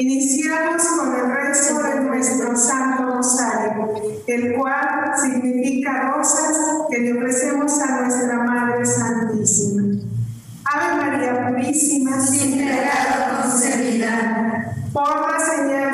Iniciamos con el rezo de nuestro Santo Rosario, el cual significa rosas que le ofrecemos a nuestra Madre Santísima. Ave María Purísima, sin pecado concebida, por la señal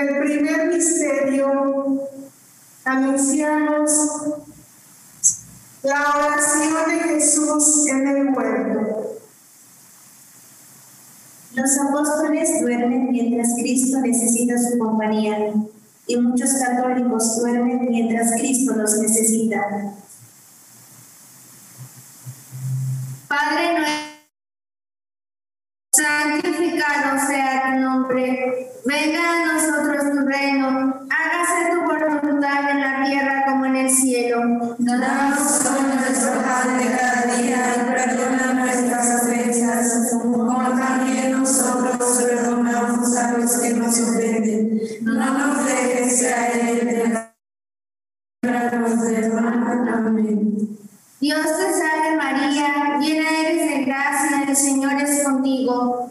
el primer misterio anunciamos la oración de Jesús en el huerto. Los apóstoles duermen mientras Cristo necesita su compañía y muchos católicos duermen mientras Cristo los necesita. Padre nuestro, santificado sea tu nombre, venga a nosotros tu reino, hágase tu voluntad en la tierra como en el cielo. Danos hoy nuestro pan de cada día y perdona nuestras ofensas, como también nosotros perdonamos a los que nos ofenden. No nos dejes caer de la Amén. Dios te salve María, llena eres de gracia, el Señor es contigo.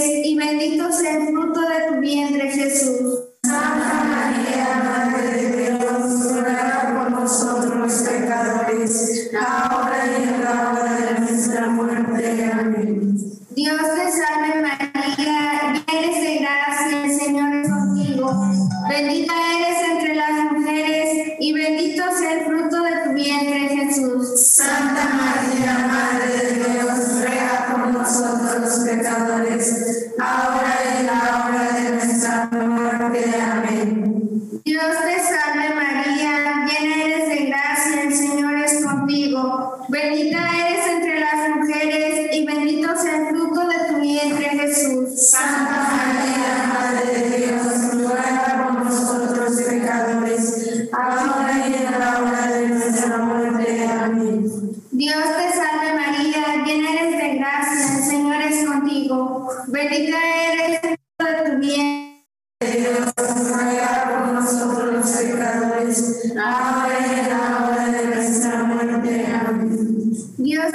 Dios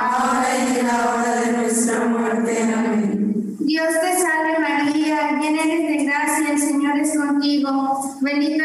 ahora y en la hora de nuestra muerte. Amén. Dios te salve María, llena eres de gracia, el Señor es contigo. Bendita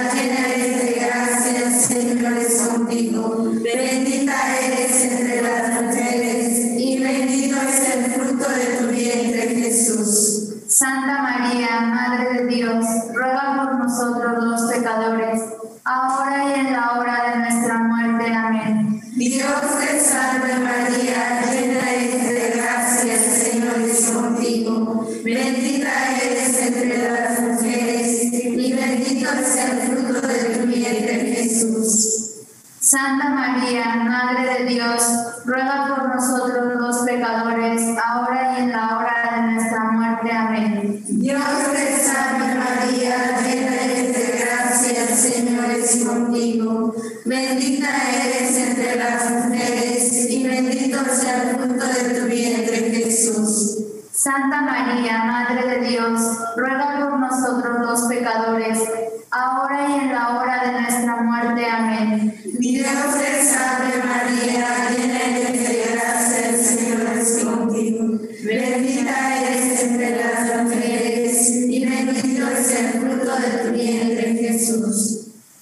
es contigo. Bendita eres entre las mujeres y bendito es el fruto de tu vientre Jesús. Santa María, Madre de Dios, ruega por nosotros los pecadores, ahora y en la hora de nuestra muerte. Amén. Dios te salve María, llena eres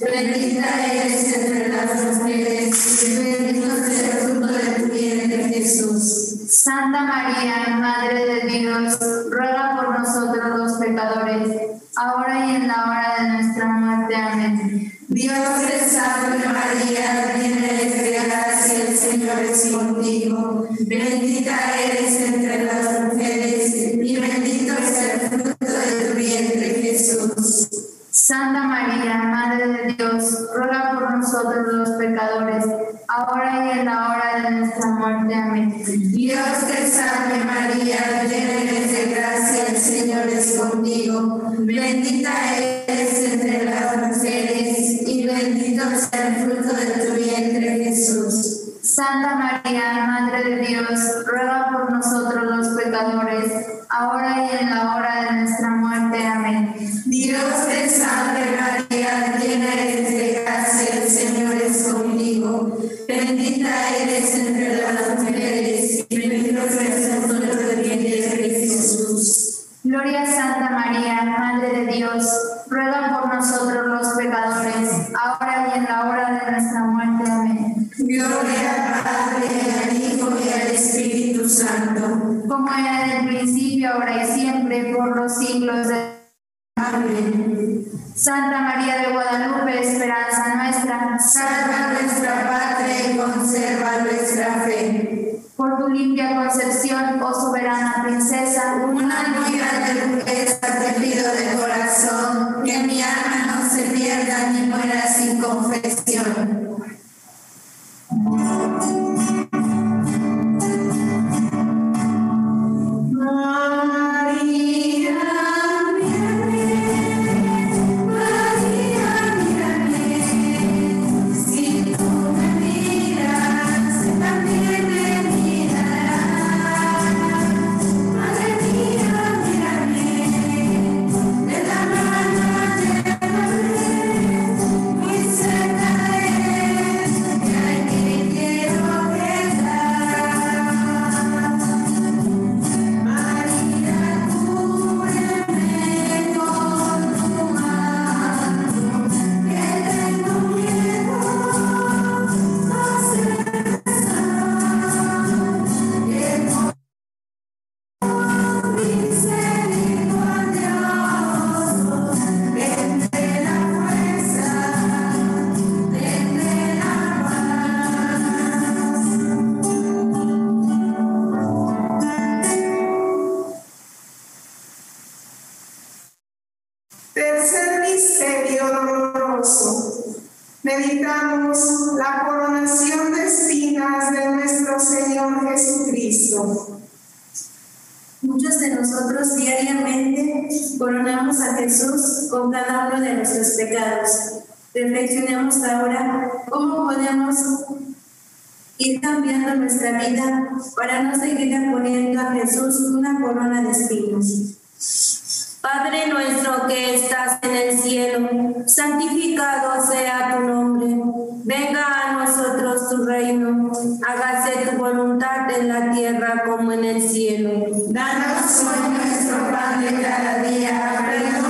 Bendita eres entre las mujeres y bendito es el fruto de tu vientre, Jesús. Santa María, Madre Israel para no seguir poniendo a Jesús una corona de espinas. Padre nuestro que estás en el cielo, santificado sea tu nombre, venga a nosotros tu reino, hágase tu voluntad en la tierra como en el cielo. Danos hoy nuestro pan de cada día, perdón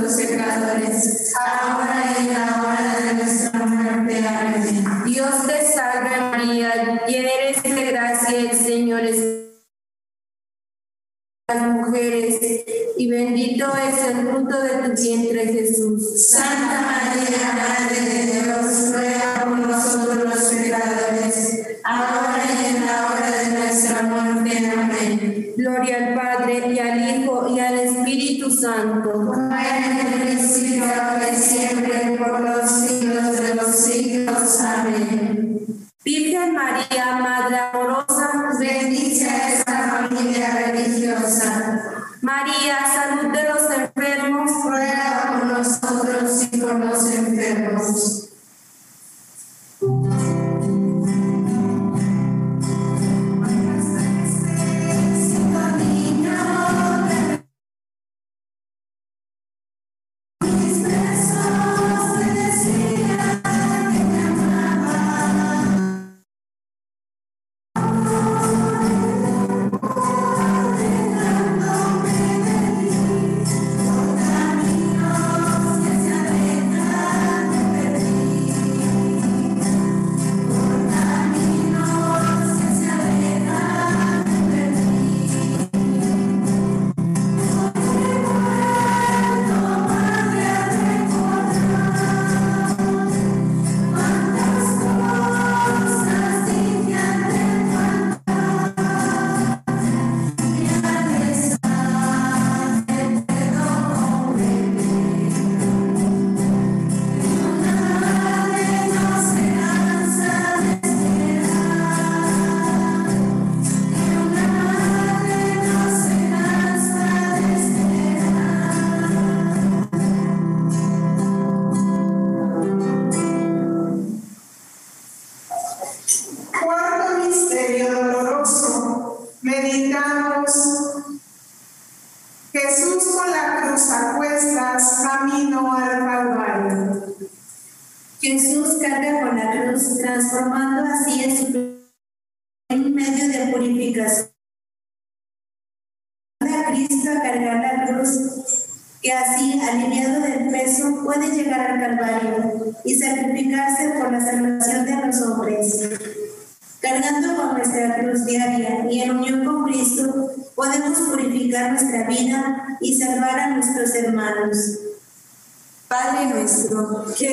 nosotros pecadores, ahora y en la hora de nuestra muerte. Amén. Dios te salve María, llena eres de gracia, el Señor es las mujeres, y bendito es el fruto de tu vientre, Jesús. Santa María, Madre de Dios, ruega por nosotros los pecadores, ahora y en la hora de nuestra muerte. Amén. Gloria al Padre, y al Hijo, y al Espíritu Santo.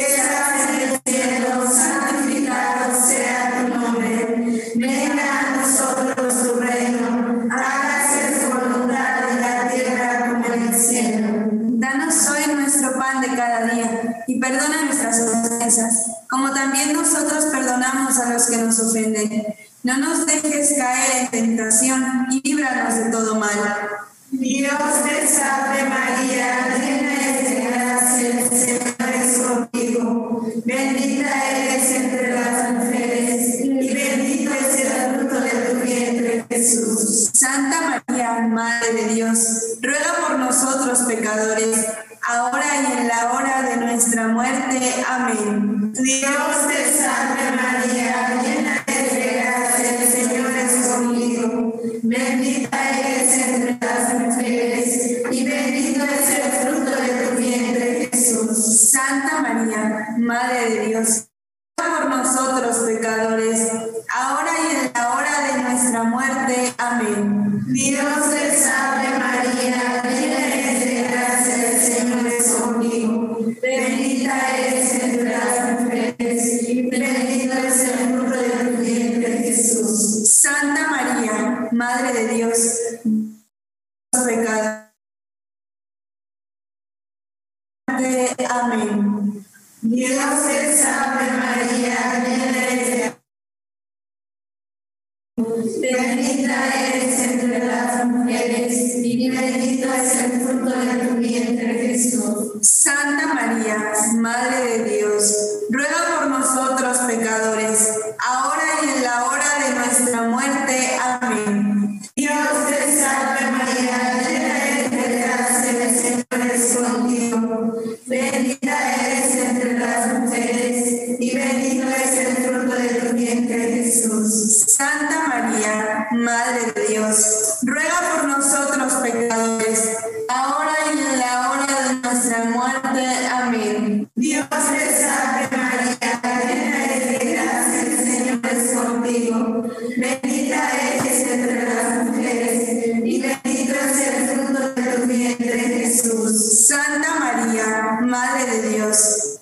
Nuestro, es nuestra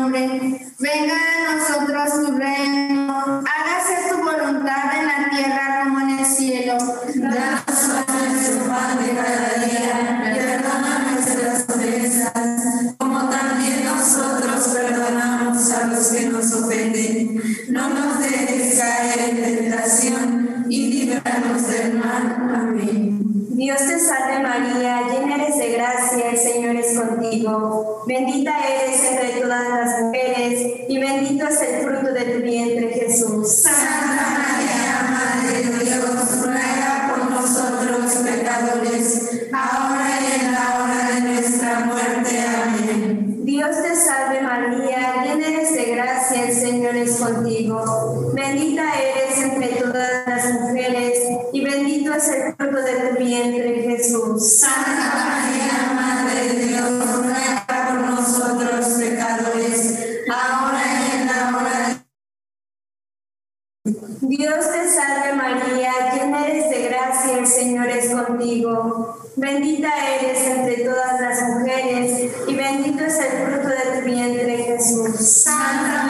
nombre. Venga a nosotros tu reino es Santa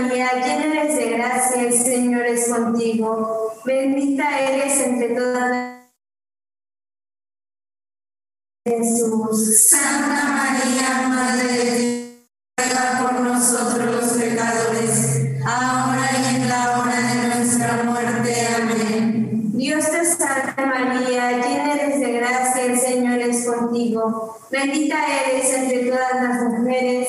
María, llena eres de gracia, el Señor es contigo. Bendita eres entre todas las. Jesús. Santa María, Madre de Dios, ruega por nosotros los pecadores, ahora y en la hora de nuestra muerte. Amén. Dios te salve María, llena eres de gracia, el Señor es contigo. Bendita eres entre todas las mujeres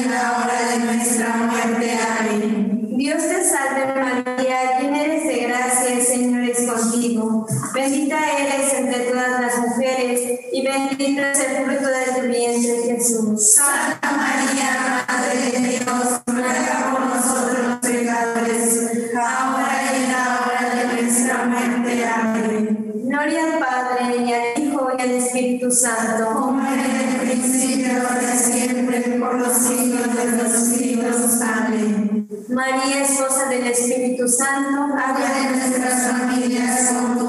en Santa María, Madre de Dios, ruega por nosotros los pecadores, ahora y en la hora de nuestra muerte. Amén. Gloria al Padre, y al Hijo, y al Espíritu Santo, como era en el principio, ahora y siempre, por los siglos de los siglos. Amén. María, esposa del Espíritu Santo, habla de nuestras familias, con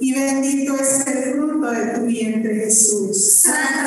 y bendito es el fruto de tu vientre, Jesús. Santa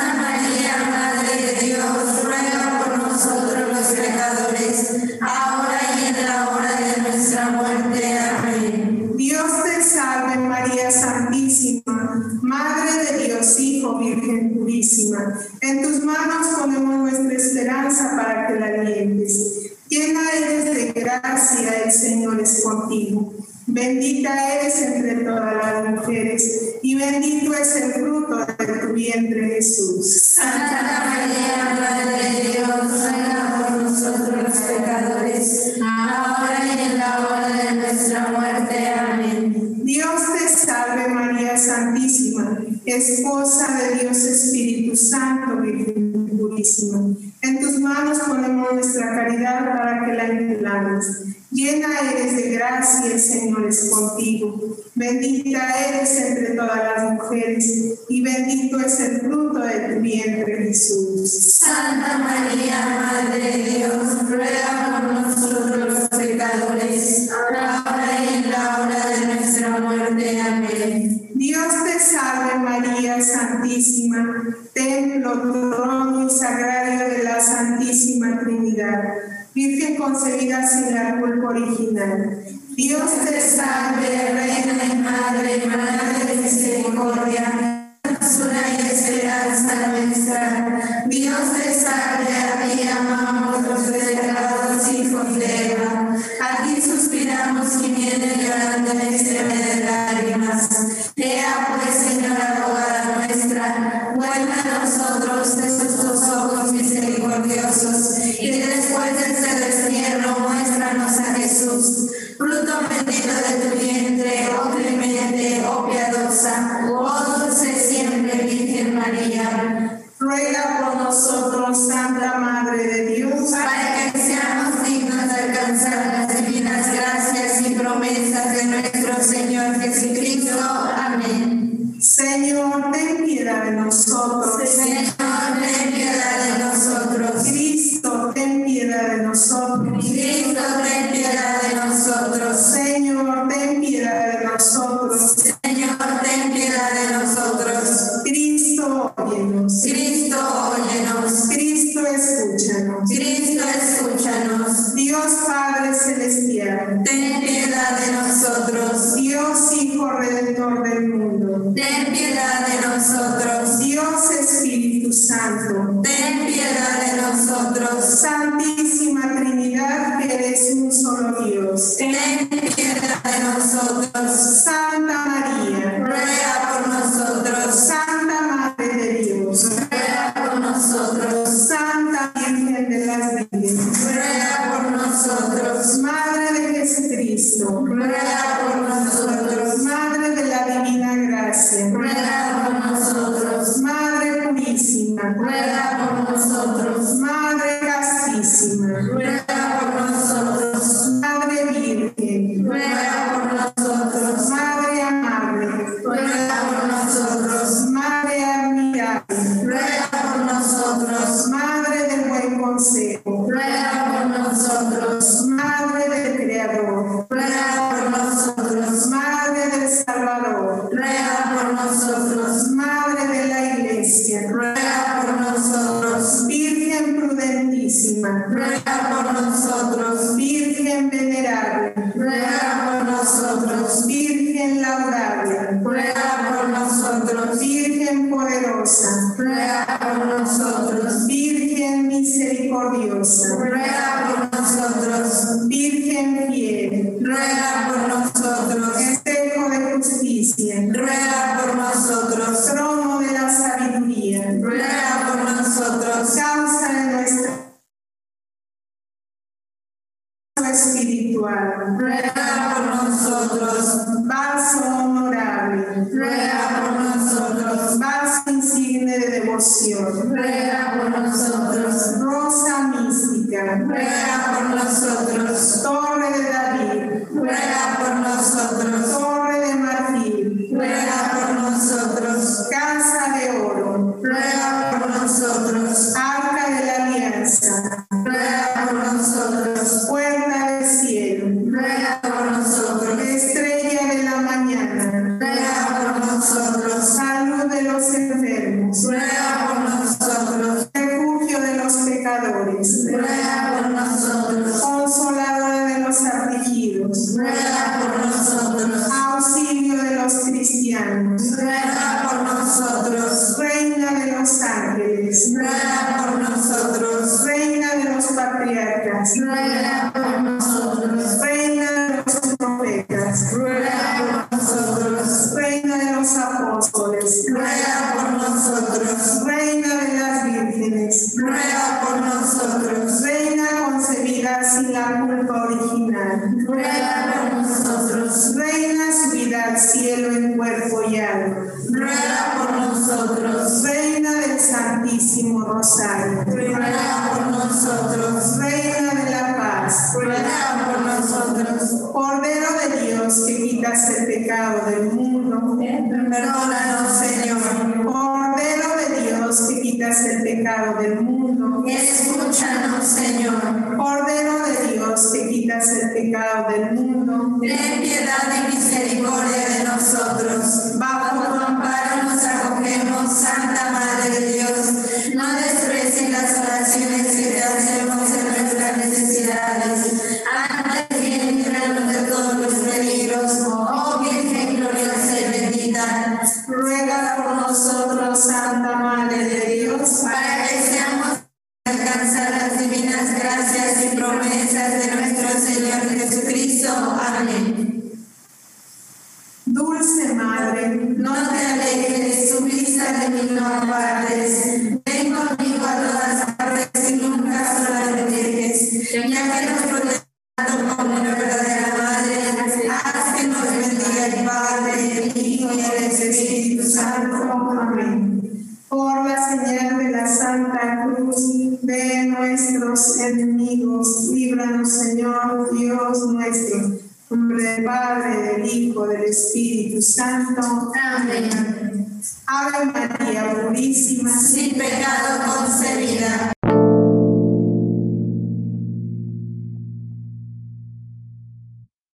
Dios te salve María Santísima, templo, trono y sagrario de la Santísima Trinidad, Virgen concebida sin la culpa original. Dios te salve, Reina y Madre, Madre de Misericordia.